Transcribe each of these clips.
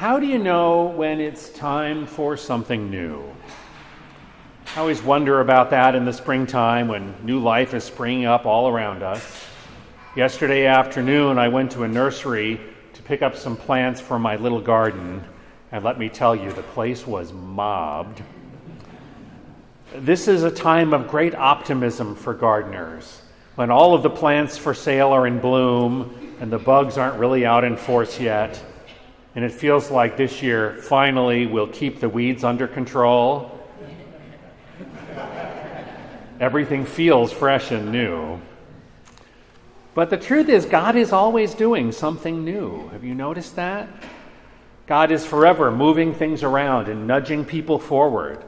How do you know when it's time for something new? I always wonder about that in the springtime when new life is springing up all around us. Yesterday afternoon, I went to a nursery to pick up some plants for my little garden, and let me tell you, the place was mobbed. This is a time of great optimism for gardeners when all of the plants for sale are in bloom and the bugs aren't really out in force yet. And it feels like this year, finally, we'll keep the weeds under control. Everything feels fresh and new. But the truth is, God is always doing something new. Have you noticed that? God is forever moving things around and nudging people forward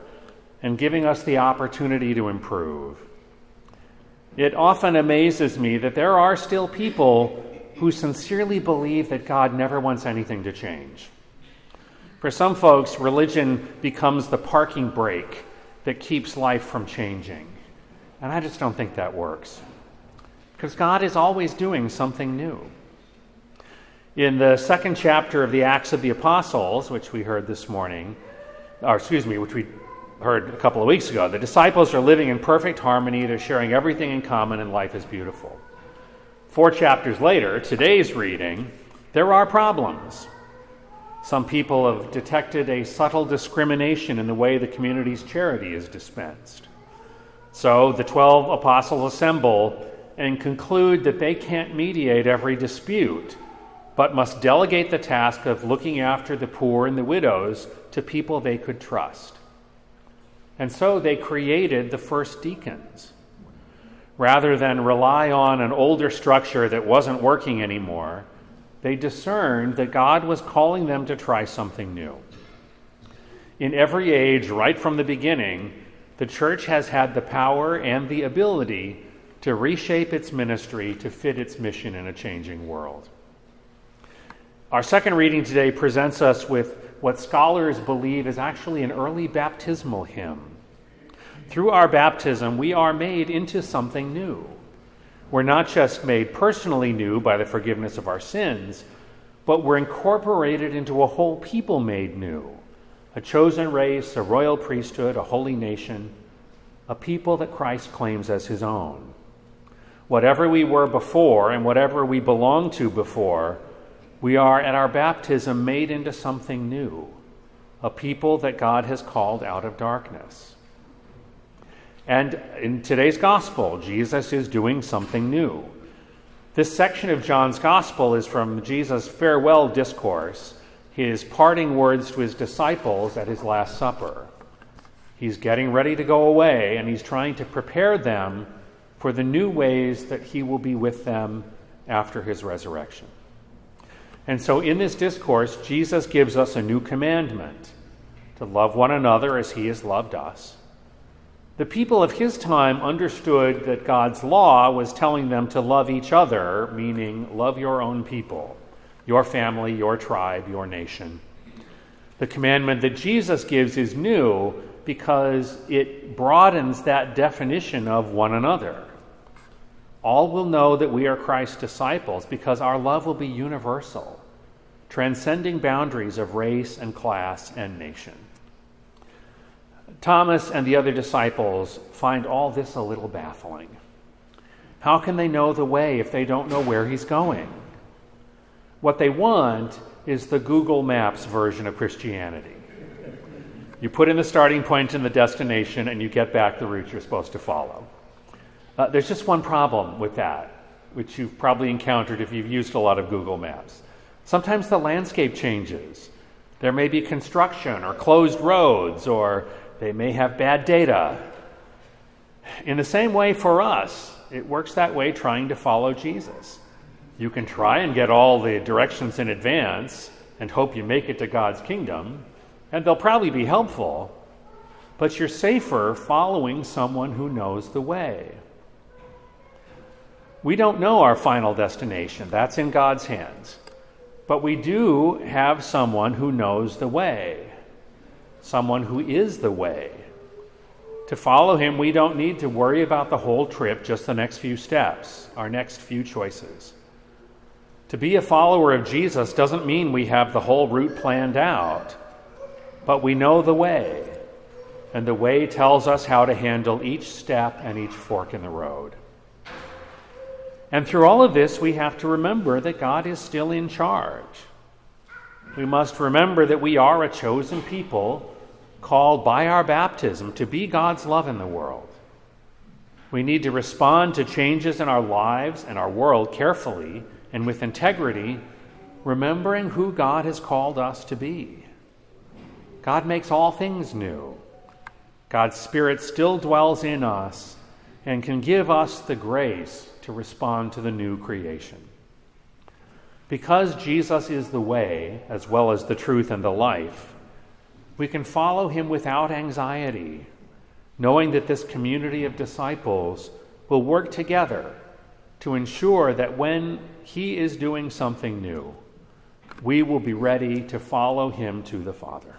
and giving us the opportunity to improve. It often amazes me that there are still people who sincerely believe that God never wants anything to change. For some folks, religion becomes the parking brake that keeps life from changing. And I just don't think that works. Because God is always doing something new. In the second chapter of the Acts of the Apostles, which we heard this morning, or excuse me, which we heard a couple of weeks ago, the disciples are living in perfect harmony. They're sharing everything in common, and life is beautiful. Four chapters later, today's reading, there are problems. Some people have detected a subtle discrimination in the way the community's charity is dispensed. So the 12 apostles assemble and conclude that they can't mediate every dispute, but must delegate the task of looking after the poor and the widows to people they could trust. And so they created the first deacons. Rather than rely on an older structure that wasn't working anymore, they discerned that God was calling them to try something new. In every age, right from the beginning, the church has had the power and the ability to reshape its ministry to fit its mission in a changing world. Our second reading today presents us with what scholars believe is actually an early baptismal hymn. Through our baptism, we are made into something new. We're not just made personally new by the forgiveness of our sins, but we're incorporated into a whole people made new a chosen race, a royal priesthood, a holy nation, a people that Christ claims as his own. Whatever we were before and whatever we belonged to before, we are at our baptism made into something new, a people that God has called out of darkness. And in today's gospel, Jesus is doing something new. This section of John's gospel is from Jesus' farewell discourse, his parting words to his disciples at his Last Supper. He's getting ready to go away, and he's trying to prepare them for the new ways that he will be with them after his resurrection. And so, in this discourse, Jesus gives us a new commandment to love one another as he has loved us. The people of his time understood that God's law was telling them to love each other, meaning love your own people, your family, your tribe, your nation. The commandment that Jesus gives is new because it broadens that definition of one another. All will know that we are Christ's disciples because our love will be universal, transcending boundaries of race and class and nation. Thomas and the other disciples find all this a little baffling. How can they know the way if they don't know where he's going? What they want is the Google Maps version of Christianity. You put in the starting point and the destination, and you get back the route you're supposed to follow. Uh, there's just one problem with that, which you've probably encountered if you've used a lot of Google Maps. Sometimes the landscape changes. There may be construction or closed roads, or they may have bad data. In the same way for us, it works that way trying to follow Jesus. You can try and get all the directions in advance and hope you make it to God's kingdom, and they'll probably be helpful, but you're safer following someone who knows the way. We don't know our final destination, that's in God's hands. But we do have someone who knows the way, someone who is the way. To follow him, we don't need to worry about the whole trip, just the next few steps, our next few choices. To be a follower of Jesus doesn't mean we have the whole route planned out, but we know the way, and the way tells us how to handle each step and each fork in the road. And through all of this, we have to remember that God is still in charge. We must remember that we are a chosen people called by our baptism to be God's love in the world. We need to respond to changes in our lives and our world carefully and with integrity, remembering who God has called us to be. God makes all things new. God's Spirit still dwells in us and can give us the grace to respond to the new creation. Because Jesus is the way, as well as the truth and the life, we can follow him without anxiety, knowing that this community of disciples will work together to ensure that when he is doing something new, we will be ready to follow him to the Father.